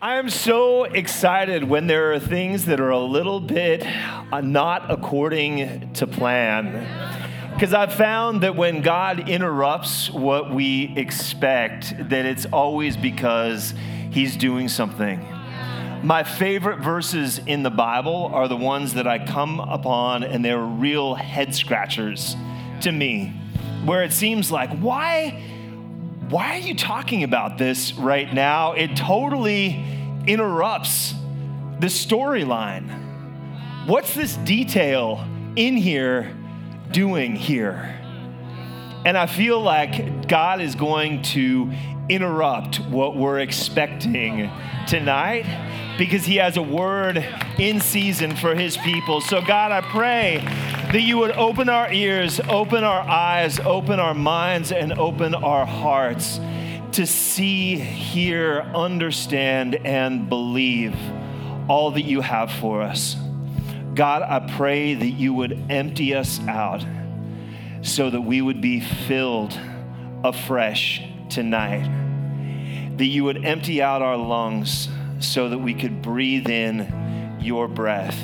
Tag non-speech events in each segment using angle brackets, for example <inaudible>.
I am so excited when there are things that are a little bit uh, not according to plan. Because I've found that when God interrupts what we expect, that it's always because He's doing something. My favorite verses in the Bible are the ones that I come upon, and they're real head scratchers to me, where it seems like, why? Why are you talking about this right now? It totally interrupts the storyline. What's this detail in here doing here? And I feel like God is going to interrupt what we're expecting tonight because He has a word in season for His people. So, God, I pray that you would open our ears, open our eyes, open our minds, and open our hearts to see, hear, understand, and believe all that you have for us. God, I pray that you would empty us out so that we would be filled afresh tonight. That you would empty out our lungs so that we could breathe in your breath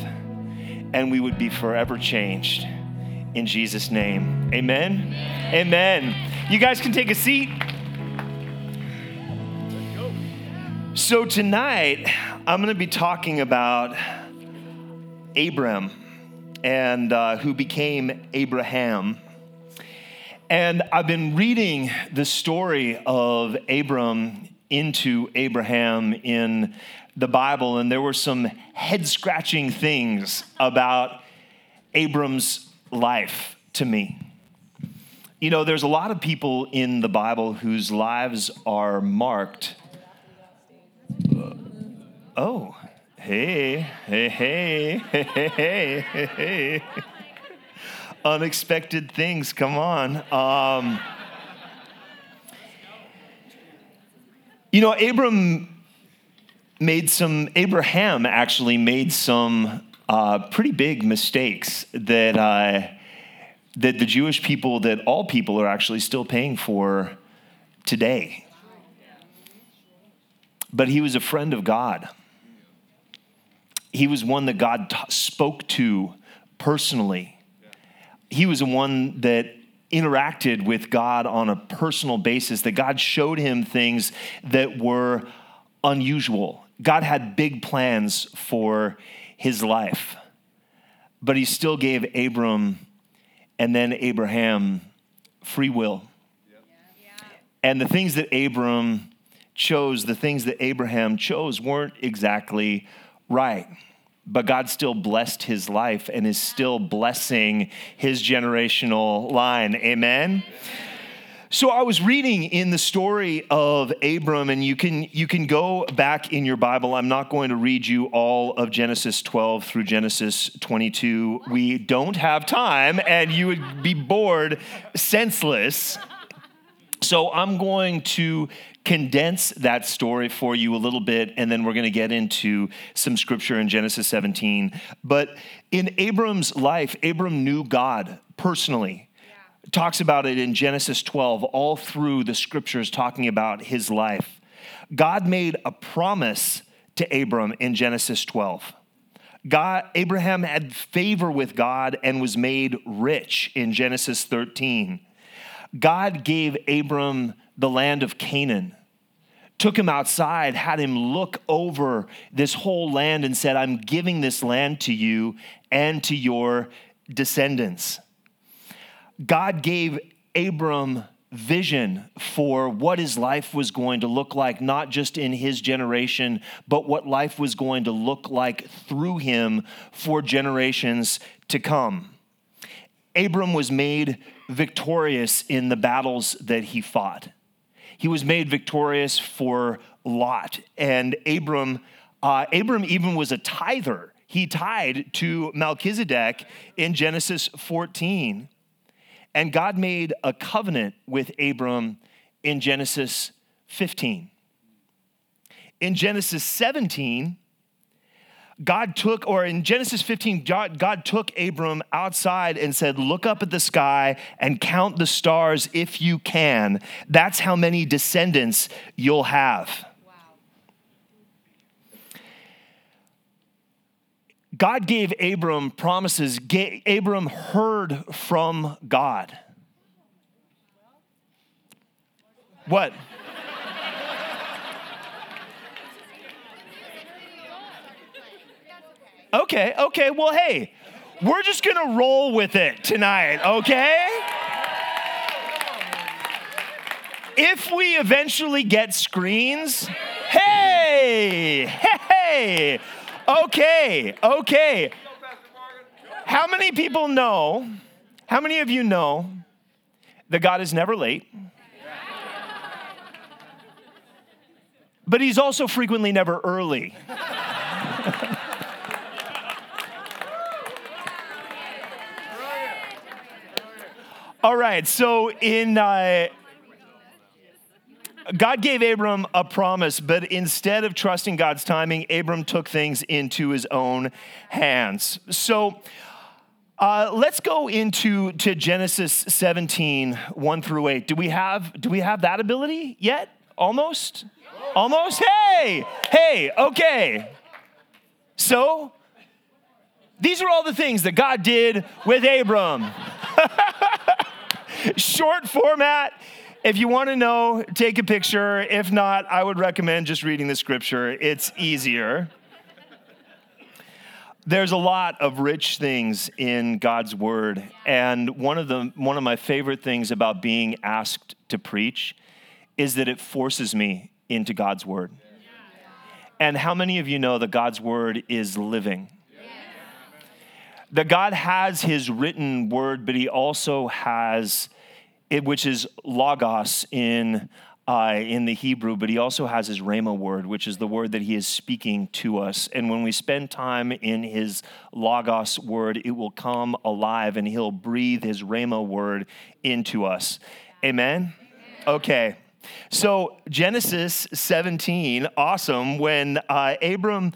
and we would be forever changed. In Jesus' name, amen. Amen. You guys can take a seat. So, tonight, I'm going to be talking about Abram and uh, who became Abraham. And I've been reading the story of Abram into Abraham in the Bible, and there were some head scratching things about Abram's life to me. You know, there's a lot of people in the Bible whose lives are marked. Uh, oh, hey, hey, hey, hey, hey, hey, hey. Unexpected things, come on. Um, you know, Abram made some, Abraham actually made some uh, pretty big mistakes that, uh, that the Jewish people, that all people are actually still paying for today. But he was a friend of God. He was one that God t- spoke to personally. He was the one that interacted with God on a personal basis, that God showed him things that were unusual God had big plans for his life, but he still gave Abram and then Abraham free will. And the things that Abram chose, the things that Abraham chose, weren't exactly right. But God still blessed his life and is still blessing his generational line. Amen? So I was reading in the story of Abram, and you can you can go back in your Bible. I'm not going to read you all of Genesis 12 through Genesis 22. We don't have time, and you would be bored senseless. So I'm going to condense that story for you a little bit, and then we're going to get into some scripture in Genesis 17. But in Abram's life, Abram knew God personally talks about it in Genesis 12, all through the scriptures talking about his life. God made a promise to Abram in Genesis 12. God, Abraham had favor with God and was made rich in Genesis 13. God gave Abram the land of Canaan, took him outside, had him look over this whole land, and said, I'm giving this land to you and to your descendants. God gave Abram vision for what his life was going to look like, not just in his generation, but what life was going to look like through him for generations to come. Abram was made victorious in the battles that he fought. He was made victorious for Lot. And Abram, uh, Abram even was a tither. He tied to Melchizedek in Genesis 14. And God made a covenant with Abram in Genesis 15. In Genesis 17, God took, or in Genesis 15, God, took Abram outside and said, Look up at the sky and count the stars if you can. That's how many descendants you'll have. God gave Abram promises. Abram heard from God. What? Okay, okay, well, hey, we're just gonna roll with it tonight, okay? If we eventually get screens, hey, hey, Okay, okay. How many people know, how many of you know that God is never late? But he's also frequently never early. All right, so in uh, God gave Abram a promise, but instead of trusting God's timing, Abram took things into his own hands. So uh, let's go into to Genesis 17, 1 through 8. Do we have do we have that ability yet? Almost? Almost? Hey! Hey, okay. So these are all the things that God did with Abram. <laughs> Short format if you want to know, take a picture. If not, I would recommend just reading the scripture. It's easier. There's a lot of rich things in God's word, and one of the one of my favorite things about being asked to preach is that it forces me into God's word. And how many of you know that God's word is living? That God has his written word, but he also has it, which is logos in, uh, in the Hebrew, but he also has his rhema word, which is the word that he is speaking to us. And when we spend time in his logos word, it will come alive and he'll breathe his rhema word into us. Amen? Okay. So, Genesis 17, awesome. When uh, Abram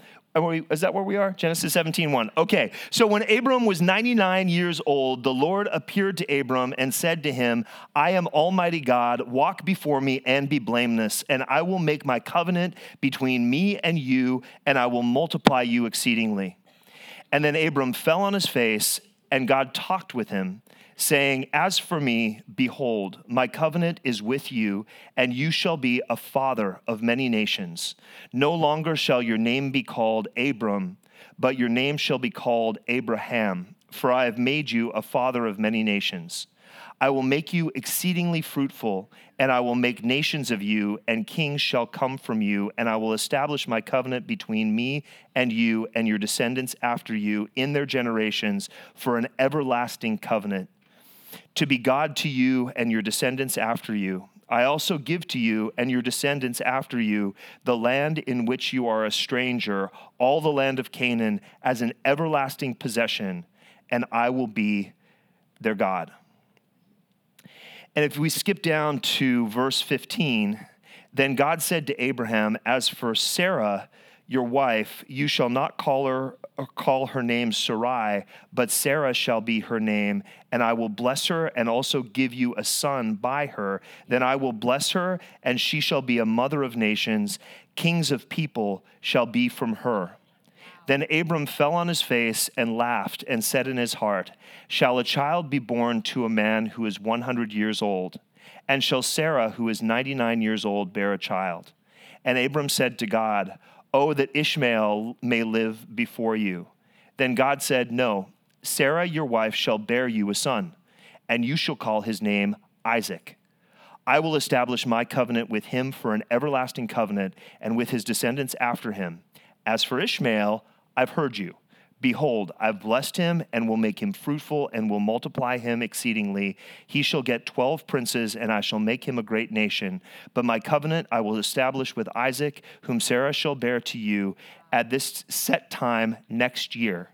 is that where we are? Genesis 17, 1. Okay. So when Abram was 99 years old, the Lord appeared to Abram and said to him, I am Almighty God. Walk before me and be blameless, and I will make my covenant between me and you, and I will multiply you exceedingly. And then Abram fell on his face, and God talked with him saying, As for me, behold, my covenant is with you, and you shall be a father of many nations. No longer shall your name be called Abram, but your name shall be called Abraham, for I have made you a father of many nations. I will make you exceedingly fruitful, and I will make nations of you, and kings shall come from you, and I will establish my covenant between me and you and your descendants after you in their generations for an everlasting covenant to be God to you and your descendants after you. I also give to you and your descendants after you the land in which you are a stranger, all the land of Canaan, as an everlasting possession, and I will be their God. And if we skip down to verse 15, then God said to Abraham, As for Sarah, your wife, you shall not call her call her name Sarai, but Sarah shall be her name, and I will bless her and also give you a son by her. Then I will bless her, and she shall be a mother of nations. Kings of people shall be from her. Then Abram fell on his face and laughed and said in his heart, Shall a child be born to a man who is 100 years old? And shall Sarah, who is 99 years old, bear a child? And Abram said to God, Oh, that Ishmael may live before you. Then God said, No, Sarah, your wife, shall bear you a son, and you shall call his name Isaac. I will establish my covenant with him for an everlasting covenant, and with his descendants after him. As for Ishmael, I've heard you. Behold, I've blessed him and will make him fruitful and will multiply him exceedingly. He shall get twelve princes, and I shall make him a great nation. But my covenant I will establish with Isaac, whom Sarah shall bear to you at this set time next year.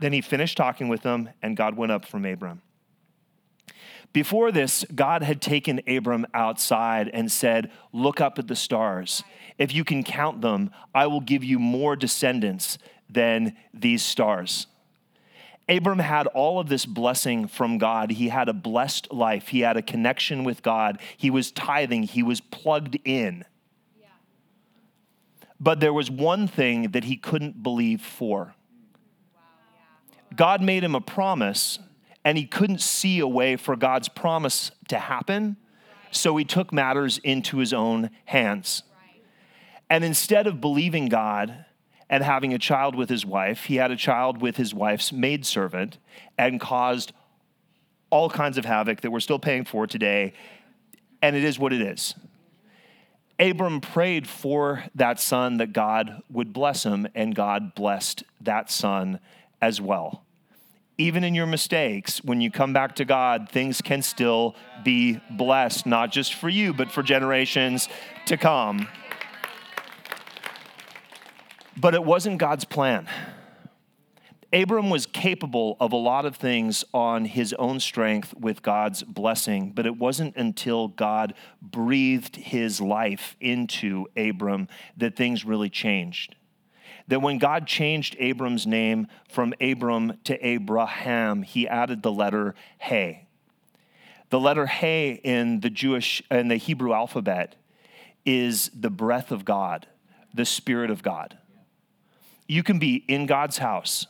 Then he finished talking with them, and God went up from Abram. Before this, God had taken Abram outside and said, Look up at the stars. If you can count them, I will give you more descendants than these stars. Abram had all of this blessing from God. He had a blessed life. He had a connection with God. He was tithing. He was plugged in. But there was one thing that he couldn't believe for. God made him a promise, and he couldn't see a way for God's promise to happen. So he took matters into his own hands. And instead of believing God, and having a child with his wife. He had a child with his wife's maidservant and caused all kinds of havoc that we're still paying for today. And it is what it is. Abram prayed for that son that God would bless him, and God blessed that son as well. Even in your mistakes, when you come back to God, things can still be blessed, not just for you, but for generations to come. But it wasn't God's plan. Abram was capable of a lot of things on his own strength with God's blessing, but it wasn't until God breathed his life into Abram that things really changed. That when God changed Abram's name from Abram to Abraham, he added the letter Hey. The letter Hey in the Jewish and the Hebrew alphabet is the breath of God, the Spirit of God you can be in God's house.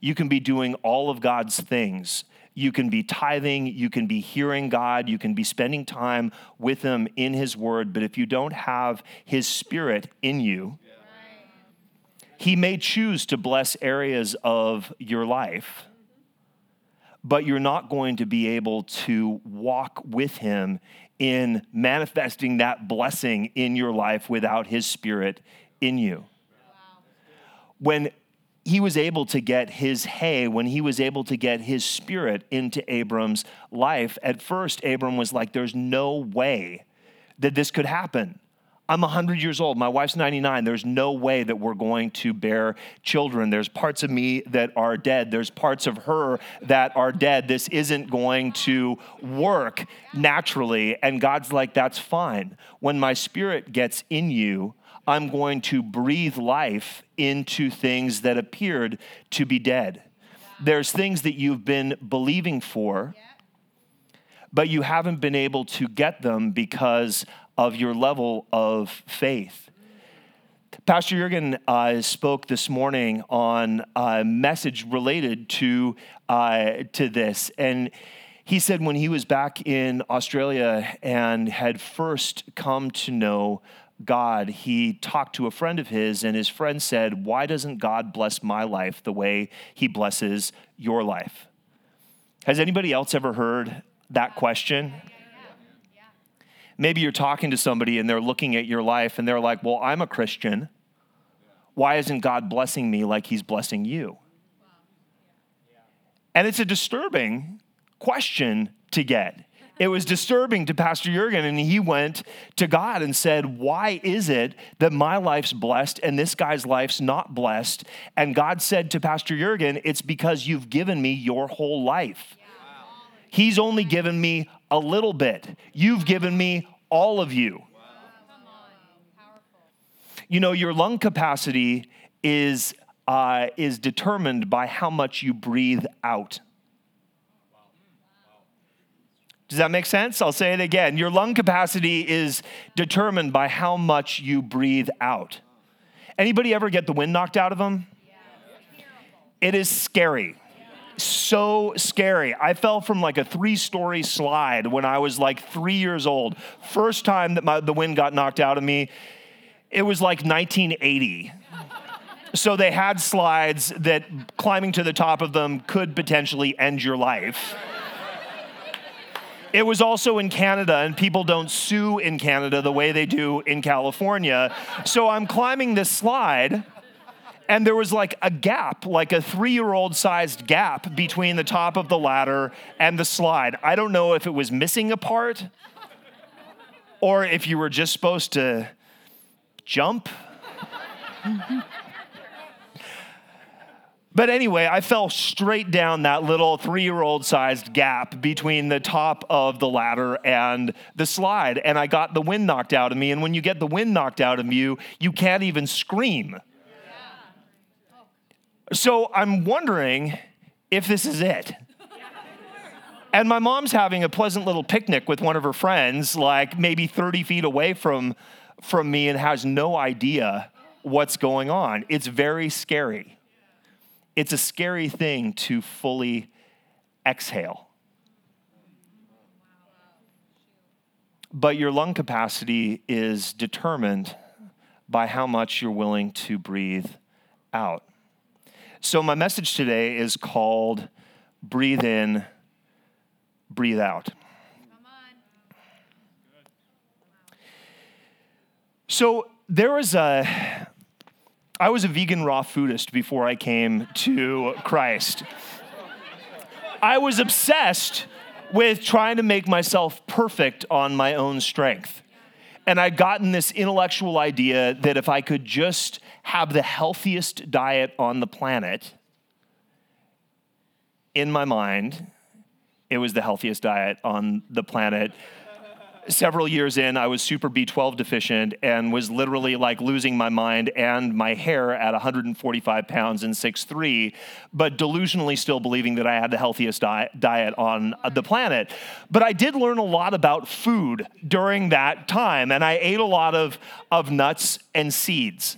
You can be doing all of God's things. You can be tithing. You can be hearing God. You can be spending time with Him in His Word. But if you don't have His Spirit in you, He may choose to bless areas of your life, but you're not going to be able to walk with Him in manifesting that blessing in your life without His Spirit in you when he was able to get his Hey, when he was able to get his spirit into Abram's life, at first, Abram was like, There's no way that this could happen. I'm 100 years old. My wife's 99. There's no way that we're going to bear children. There's parts of me that are dead. There's parts of her that are dead. This isn't going to work naturally. And God's like, that's fine. When my spirit gets in you, I'm going to breathe life into things that appeared to be dead. There's things that you've been believing for, but you haven't been able to get them because of your level of faith. Pastor Jurgen uh, spoke this morning on a message related to, uh, to this. And he said when he was back in Australia and had first come to know God, he talked to a friend of his, and his friend said, Why doesn't God bless my life the way he blesses your life? Has anybody else ever heard that question? Maybe you're talking to somebody and they're looking at your life and they're like, Well, I'm a Christian. Why isn't God blessing me like he's blessing you? And it's a disturbing question to get it was disturbing to Pastor Jurgen, and he went to God and said, Why is it that my life's blessed and this guy's life's not blessed? And God said to Pastor Jurgen, It's because you've given me your whole life. He's only given me a little bit, you've given me all of you. You know, your lung capacity is, uh, is determined by how much you breathe out. Does that make sense? I'll say it again. Your lung capacity is determined by how much you breathe out. Anybody ever get the wind knocked out of them? It is scary. So scary. I fell from like a three story slide when I was like three years old. First time that my, the wind got knocked out of me, it was like 1980. So they had slides that climbing to the top of them could potentially end your life. It was also in Canada, and people don't sue in Canada the way they do in California. So I'm climbing this slide, and there was like a gap, like a three year old sized gap between the top of the ladder and the slide. I don't know if it was missing a part or if you were just supposed to jump. <laughs> But anyway, I fell straight down that little three year old sized gap between the top of the ladder and the slide, and I got the wind knocked out of me. And when you get the wind knocked out of you, you can't even scream. So I'm wondering if this is it. And my mom's having a pleasant little picnic with one of her friends, like maybe 30 feet away from, from me, and has no idea what's going on. It's very scary it's a scary thing to fully exhale. But your lung capacity is determined by how much you're willing to breathe out. So, my message today is called Breathe In, Breathe Out. So, there was a I was a vegan raw foodist before I came to Christ. I was obsessed with trying to make myself perfect on my own strength. And I'd gotten this intellectual idea that if I could just have the healthiest diet on the planet, in my mind, it was the healthiest diet on the planet several years in, I was super B12 deficient and was literally like losing my mind and my hair at 145 pounds and 6'3, but delusionally still believing that I had the healthiest diet, diet on the planet. But I did learn a lot about food during that time, and I ate a lot of, of nuts and seeds.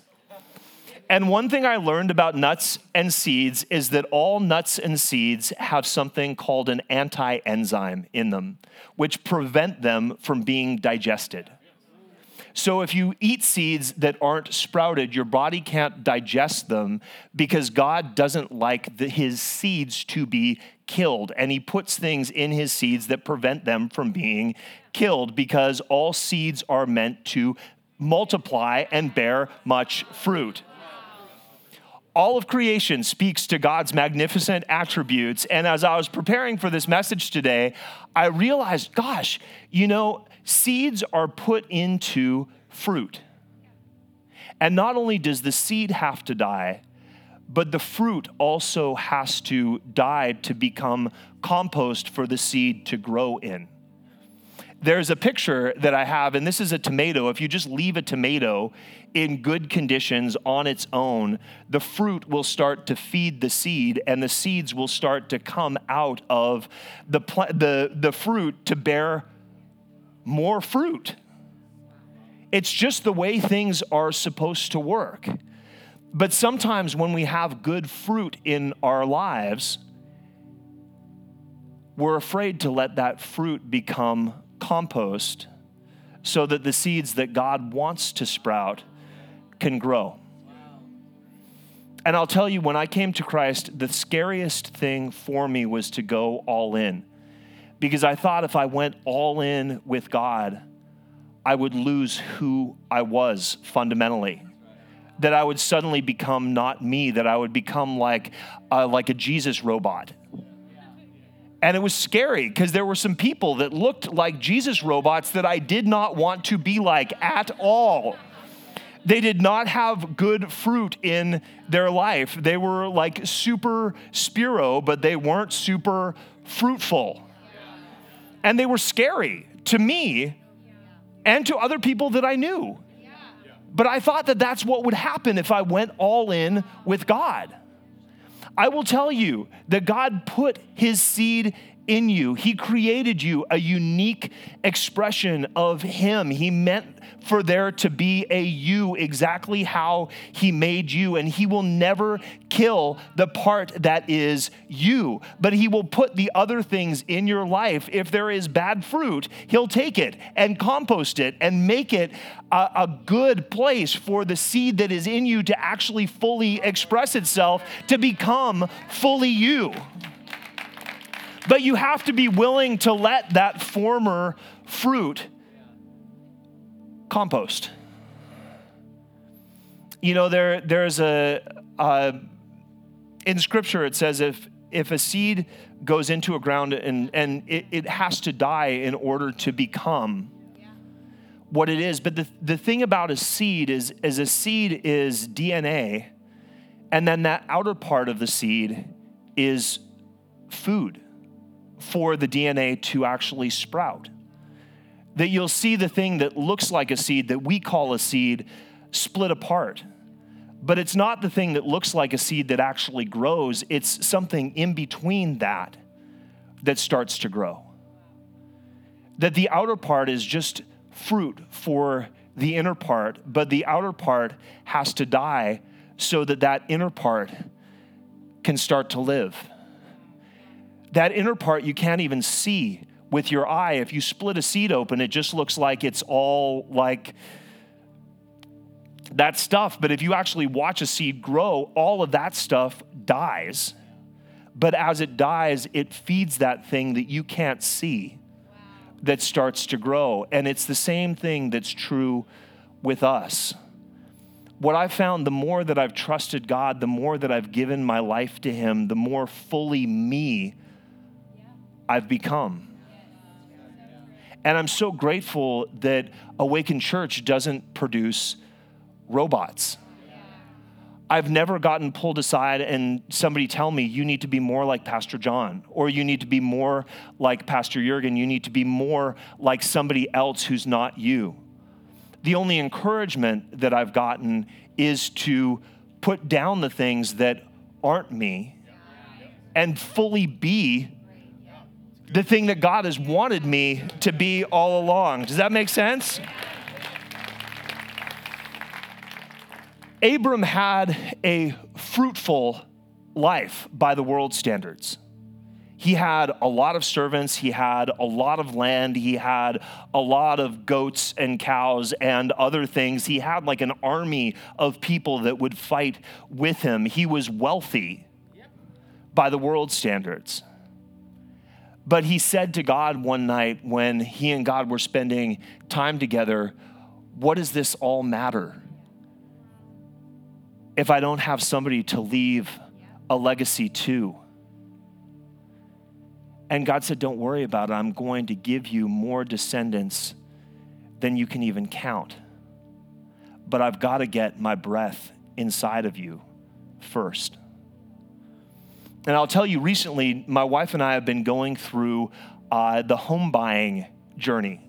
And one thing I learned about nuts and seeds is that all nuts and seeds have something called an anti enzyme in them, which prevent them from being digested. So if you eat seeds that aren't sprouted, your body can't digest them because God doesn't like the, his seeds to be killed. And he puts things in his seeds that prevent them from being killed because all seeds are meant to multiply and bear much fruit all of creation speaks to God's magnificent attributes. And as I was preparing for this message today, I realized, gosh, you know, seeds are put into fruit. And not only does the seed have to die, but the fruit also has to die to become compost for the seed to grow in there's a picture that I have, and this is a tomato. If you just leave a tomato in good conditions on its own, the fruit will start to feed the seed, and the seeds will start to come out of the, pl- the, the fruit to bear more fruit. It's just the way things are supposed to work. But sometimes when we have good fruit in our lives, we're afraid to let that fruit become compost so that the seeds that God wants to sprout can grow. And I'll tell you, when I came to Christ, the scariest thing for me was to go all in. Because I thought if I went all in with God, I would lose who I was fundamentally. That I would suddenly become not me, that I would become like, uh, like a Jesus robot and it was scary because there were some people that looked like Jesus robots that I did not want to be like at all. They did not have good fruit in their life. They were like super spiro, but they weren't super fruitful. And they were scary to me and to other people that I knew. But I thought that that's what would happen if I went all in with God. I will tell you that God put his seed in you. He created you a unique expression of Him. He meant for there to be a you exactly how He made you, and He will never kill the part that is you, but He will put the other things in your life. If there is bad fruit, He'll take it and compost it and make it a, a good place for the seed that is in you to actually fully express itself, to become fully you. But you have to be willing to let that former fruit compost. You know, there, there's a, in scripture it says if, if a seed goes into a ground and, and it, it has to die in order to become what it is. But the, the thing about a seed is, is a seed is DNA, and then that outer part of the seed is food for the DNA to actually sprout that you'll see the thing that looks like a seed that we call a seed split apart. But it's not the thing that looks like a seed that actually grows, it's something in between that that starts to grow. That the outer part is just fruit for the inner part, but the outer part has to die so that that inner part can start to live. That inner part you can't even see with your eye. If you split a seed open, it just looks like it's all like that stuff. But if you actually watch a seed grow, all of that stuff dies. But as it dies, it feeds that thing that you can't see that starts to grow. And it's the same thing that's true with us. What I've found the more that I've trusted God, the more that I've given my life to Him, the more fully me I've become. And I'm so grateful that Awaken Church doesn't produce robots. I've never gotten pulled aside and somebody tell me, you need to be more like Pastor John, or you need to be more like Pastor Jurgen, you need to be more like somebody else who's not you. The only encouragement that I've gotten is to put down the things that aren't me and fully be the thing that God has wanted me to be all along. Does that make sense? Abram had a fruitful life by the world standards. He had a lot of servants, he had a lot of land, he had a lot of goats and cows and other things. He had like an army of people that would fight with him. He was wealthy by the world standards. But he said to God one night when he and God were spending time together, What does this all matter? If I don't have somebody to leave a legacy to. And God said, Don't worry about it. I'm going to give you more descendants than you can even count. But I've got to get my breath inside of you first. And I'll tell you, recently, my wife and I have been going through uh, the home buying journey.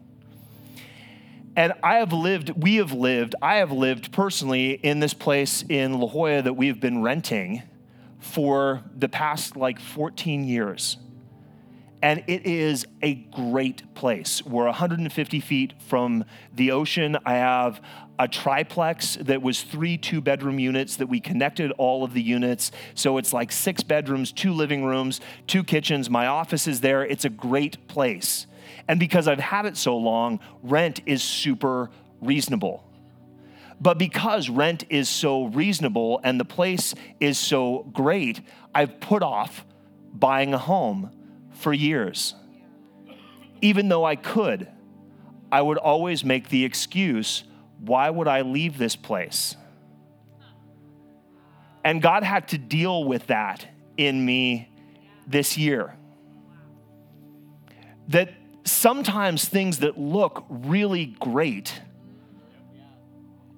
And I have lived, we have lived, I have lived personally in this place in La Jolla that we have been renting for the past like 14 years. And it is a great place. We're 150 feet from the ocean. I have a triplex that was three two bedroom units that we connected all of the units. So it's like six bedrooms, two living rooms, two kitchens. My office is there. It's a great place. And because I've had it so long, rent is super reasonable. But because rent is so reasonable and the place is so great, I've put off buying a home for years. Even though I could, I would always make the excuse why would I leave this place? And God had to deal with that in me this year. That sometimes things that look really great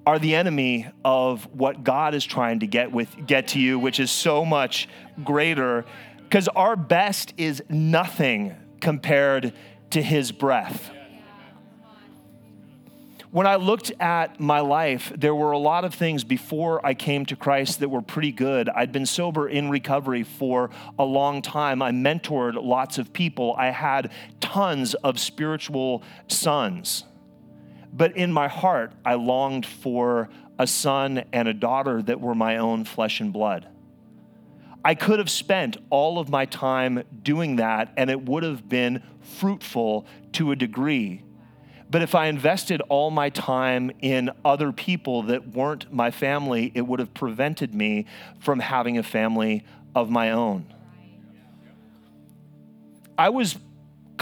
are the enemy of what God is trying to get with get to you, which is so much greater because our best is nothing compared to his breath. When I looked at my life, there were a lot of things before I came to Christ that were pretty good. I'd been sober in recovery for a long time. I mentored lots of people. I had tons of spiritual sons. But in my heart, I longed for a son and a daughter that were my own flesh and blood. I could have spent all of my time doing that, and it would have been fruitful to a degree. But if I invested all my time in other people that weren't my family, it would have prevented me from having a family of my own. I was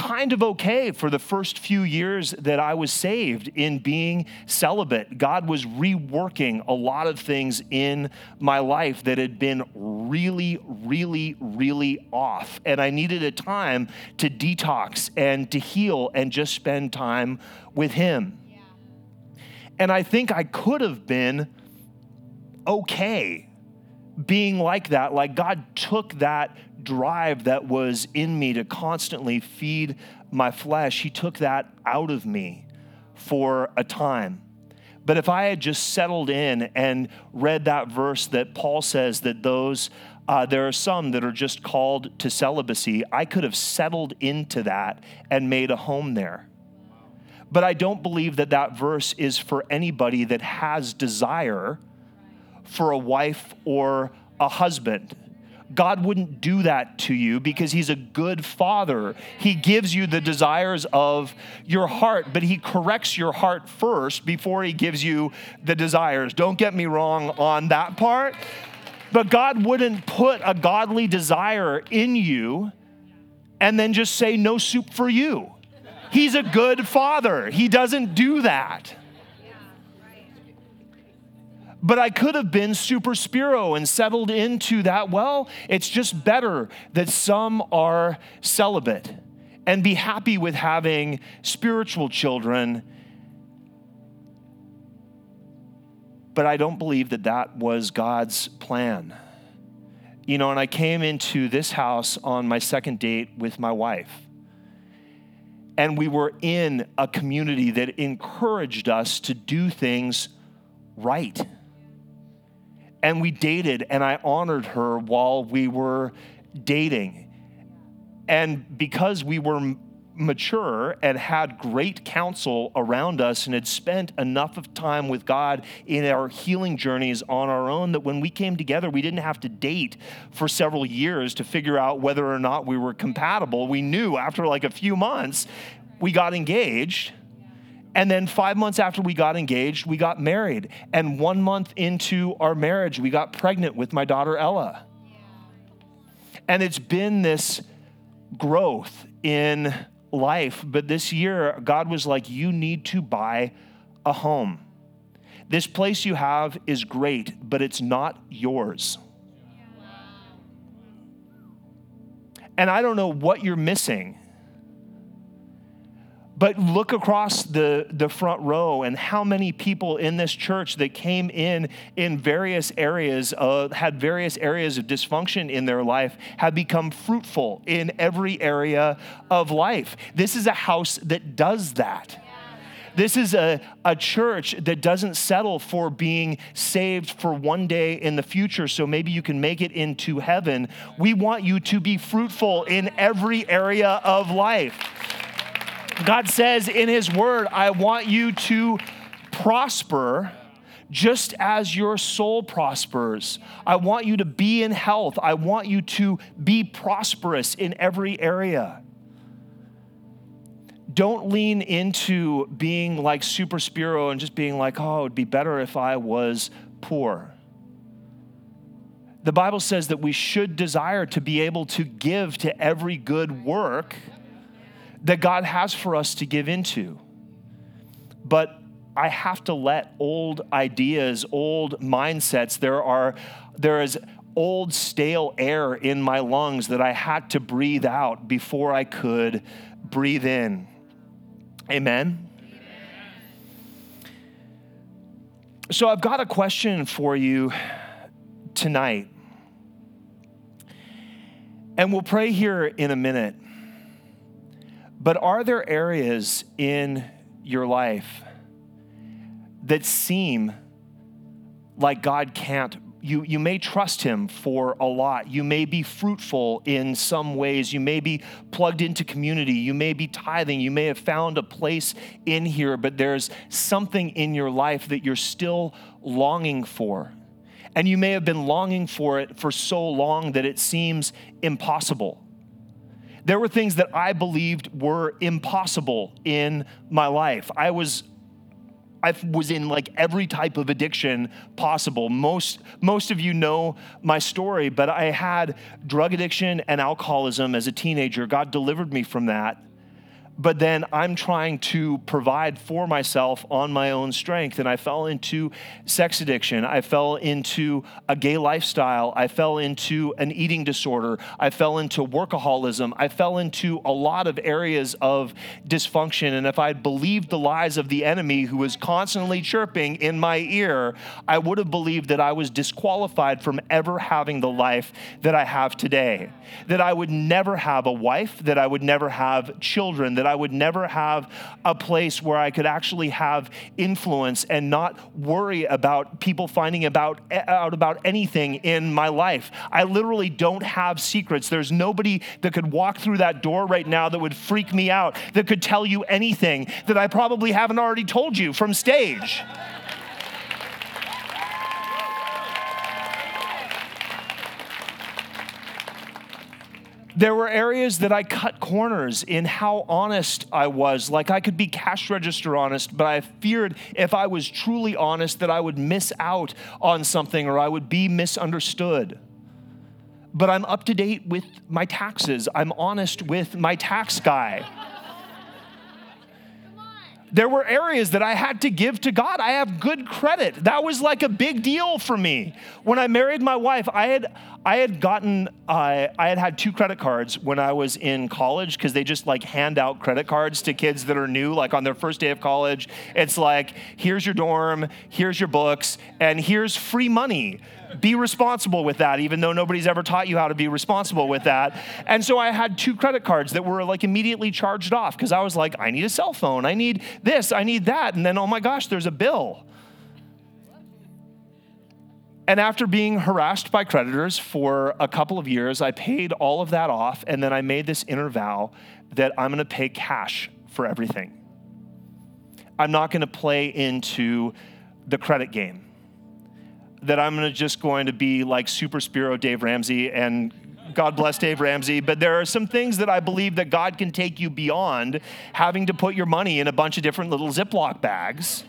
kind of okay for the first few years that I was saved in being celibate. God was reworking a lot of things in my life that had been really, really, really off. And I needed a time to detox and to heal and just spend time with Him. And I think I could have been okay being like that. Like God took that drive that was in me to constantly feed my flesh, He took that out of me for a time. But if I had just settled in and read that verse that Paul says that those, uh, there are some that are just called to celibacy, I could have settled into that and made a home there. But I don't believe that that verse is for anybody that has desire for a wife or a husband. God wouldn't do that to you because He's a good father. He gives you the desires of your heart, but He corrects your heart first before He gives you the desires. Don't get me wrong on that part. But God wouldn't put a godly desire in you and then just say, no soup for you. He's a good father, He doesn't do that. But I could have been super spiro and settled into that. Well, it's just better that some are celibate and be happy with having spiritual children. But I don't believe that that was God's plan. You know, and I came into this house on my second date with my wife. And we were in a community that encouraged us to do things right and we dated, and I honored her while we were dating. And because we were mature and had great counsel around us and had spent enough of time with God in our healing journeys on our own that when we came together, we didn't have to date for several years to figure out whether or not we were compatible. We knew after like a few months, we got engaged and then five months after we got engaged, we got married. And one month into our marriage, we got pregnant with my daughter Ella. And it's been this growth in life. But this year, God was like, You need to buy a home. This place you have is great, but it's not yours. And I don't know what you're missing but look across the, the front row and how many people in this church that came in in various areas, of, had various areas of dysfunction in their life, have become fruitful in every area of life. This is a house that does that. This is a, a church that doesn't settle for being saved for one day in the future, so maybe you can make it into heaven. We want you to be fruitful in every area of life. God says in His Word, I want you to prosper just as your soul prospers. I want you to be in health. I want you to be prosperous in every area. Don't lean into being like Super Spiro and just being like, oh, it would be better if I was poor. The Bible says that we should desire to be able to give to every good work that God has for us to give into. But I have to let old ideas, old mindsets, there are there is old stale air in my lungs that I had to breathe out before I could breathe in. Amen. So I've got a question for you tonight. And we'll pray here in a minute. But are there areas in your life that seem like God can't you, you may trust him for a lot. You may be fruitful in some ways. You may be plugged into community. You may be tithing. You may have found a place in here, but there's something in your life that you're still longing for. And you may have been longing for it for so long that it seems impossible. There were things that I believed were impossible in my life. I was I was in like every type of addiction possible. Most, most of you know my story, but I had drug addiction and alcoholism as a teenager. God delivered me from that but then I'm trying to provide for myself on my own strength. And I fell into sex addiction. I fell into a gay lifestyle. I fell into an eating disorder. I fell into workaholism. I fell into a lot of areas of dysfunction. And if I'd believed the lies of the enemy who was constantly chirping in my ear, I would have believed that I was disqualified from ever having the life that I have today. That I would never have a wife, that I would never have children, that I would never have a place where I could actually have influence and not worry about people finding about, out about anything in my life. I literally don't have secrets. There's nobody that could walk through that door right now that would freak me out, that could tell you anything that I probably haven't already told you from stage. There were areas that I cut corners in how honest I was. Like I could be cash register honest, but I feared if I was truly honest that I would miss out on something or I would be misunderstood. But I'm up to date with my taxes, I'm honest with my tax guy there were areas that I had to give to God. I have good credit. That was like a big deal for me. When I married my wife, I had I had gotten uh, I had had two credit cards when I was in college because they just like hand out credit cards to kids that are new, like on their first day of college. It's like here's your dorm, here's your books, and here's free money be responsible with that, even though nobody's ever taught you how to be responsible with that. And so I had two credit cards that were like immediately charged off because I was like, I need a cell phone, I need this, I need that. And then, oh my gosh, there's a bill. And after being harassed by creditors for a couple of years, I paid all of that off. And then I made this inner vow that I'm going to pay cash for everything. I'm not going to play into the credit game that I'm gonna just going to be like Super Spiro Dave Ramsey and God bless Dave Ramsey, but there are some things that I believe that God can take you beyond having to put your money in a bunch of different little Ziploc bags.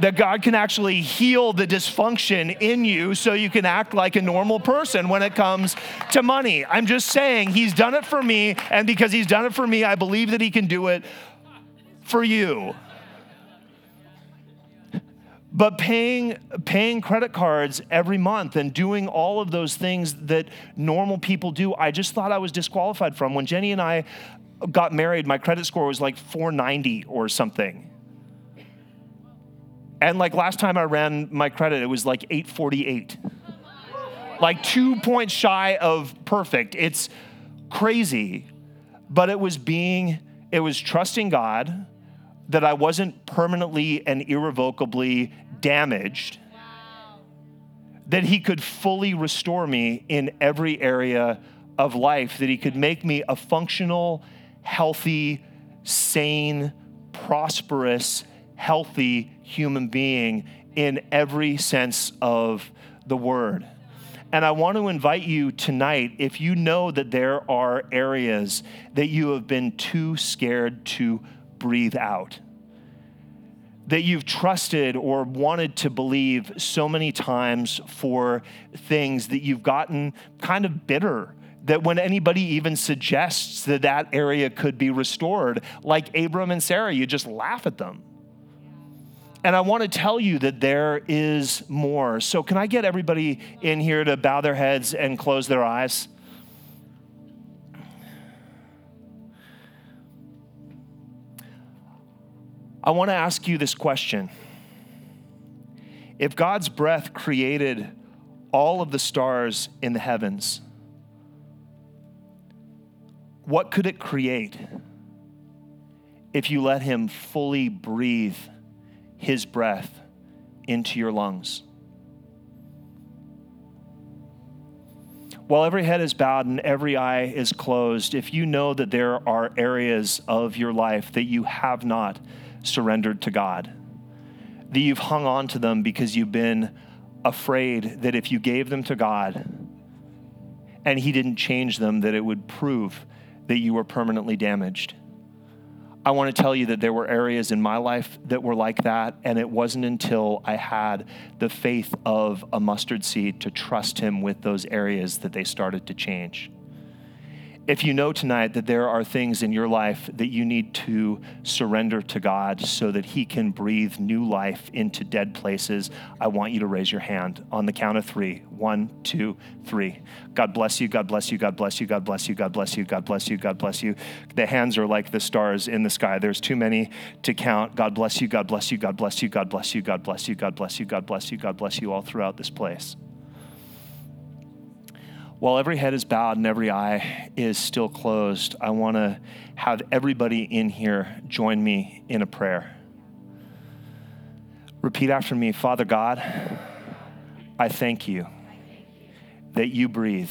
that God can actually heal the dysfunction in you so you can act like a normal person when it comes to money. I'm just saying, He's done it for me, and because He's done it for me, I believe that He can do it for you. But paying, paying credit cards every month and doing all of those things that normal people do, I just thought I was disqualified from. When Jenny and I got married, my credit score was like 490 or something. And like last time I ran my credit, it was like 848. Like two points shy of perfect. It's crazy. But it was being, it was trusting God that I wasn't permanently and irrevocably damaged, wow. that He could fully restore me in every area of life, that He could make me a functional, healthy, sane, prosperous, healthy human being in every sense of the word. And I want to invite you tonight, if you know that there are areas that you have been too scared to breathe out. That you've trusted or wanted to believe so many times for things that you've gotten kind of bitter that when anybody even suggests that that area could be restored, like Abram and Sarah, you just laugh at them. And I want to tell you that there is more. So, can I get everybody in here to bow their heads and close their eyes? I want to ask you this question. If God's breath created all of the stars in the heavens, what could it create if you let Him fully breathe His breath into your lungs. While every head is bowed and every eye is closed, if you know that there are areas of your life that you have not surrendered to God, that you've hung on to them because you've been afraid that if you gave them to God and He didn't change them, that it would prove that you were permanently damaged. I want to tell you that there were areas in my life that were like that, and it wasn't until I had the faith of a mustard seed to trust Him with those areas that they started to change. If you know tonight that there are things in your life that you need to surrender to God so that He can breathe new life into dead places, I want you to raise your hand on the count of three. One, two, three. God bless you, God bless you, God bless you, God bless you, God bless you, God bless you, God bless you. The hands are like the stars in the sky. There's too many to count. God bless you, God bless you, God bless you, God bless you, God bless you, God bless you, God bless you, God bless you all throughout this place while every head is bowed and every eye is still closed, I want to have everybody in here join me in a prayer. Repeat after me Father God, I thank you that you breathe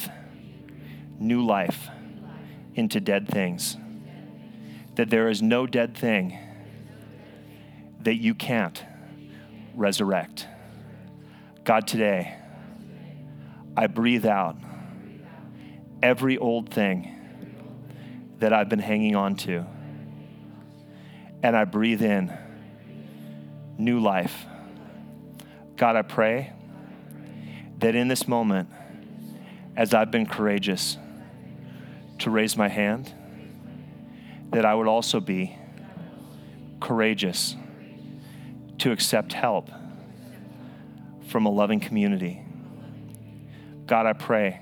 new life into dead things, that there is no dead thing that you can't resurrect. God, today, I breathe out every old thing that I've been hanging on to. And I breathe in new life. God, I pray that in this moment, as I've been courageous to raise my hand, that I would also be courageous to accept help from a loving community. God, I pray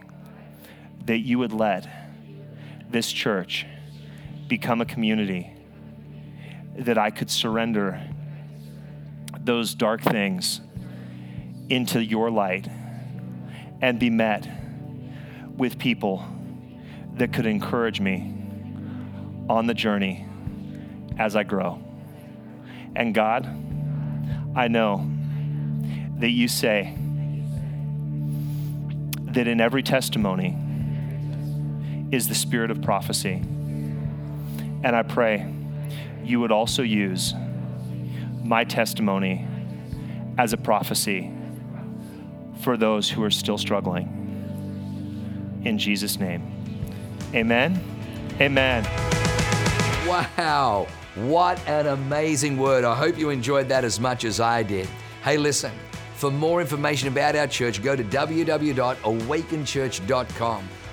that you would let this church become a community that I could surrender those dark things into your light and be met with people that could encourage me on the journey as I grow. And God, I know that you say that in every testimony, is the spirit of prophecy. And I pray you would also use my testimony as a prophecy for those who are still struggling. In Jesus' name, amen. Amen. Wow. What an amazing word. I hope you enjoyed that as much as I did. Hey, listen, for more information about our church, go to www.awakenchurch.com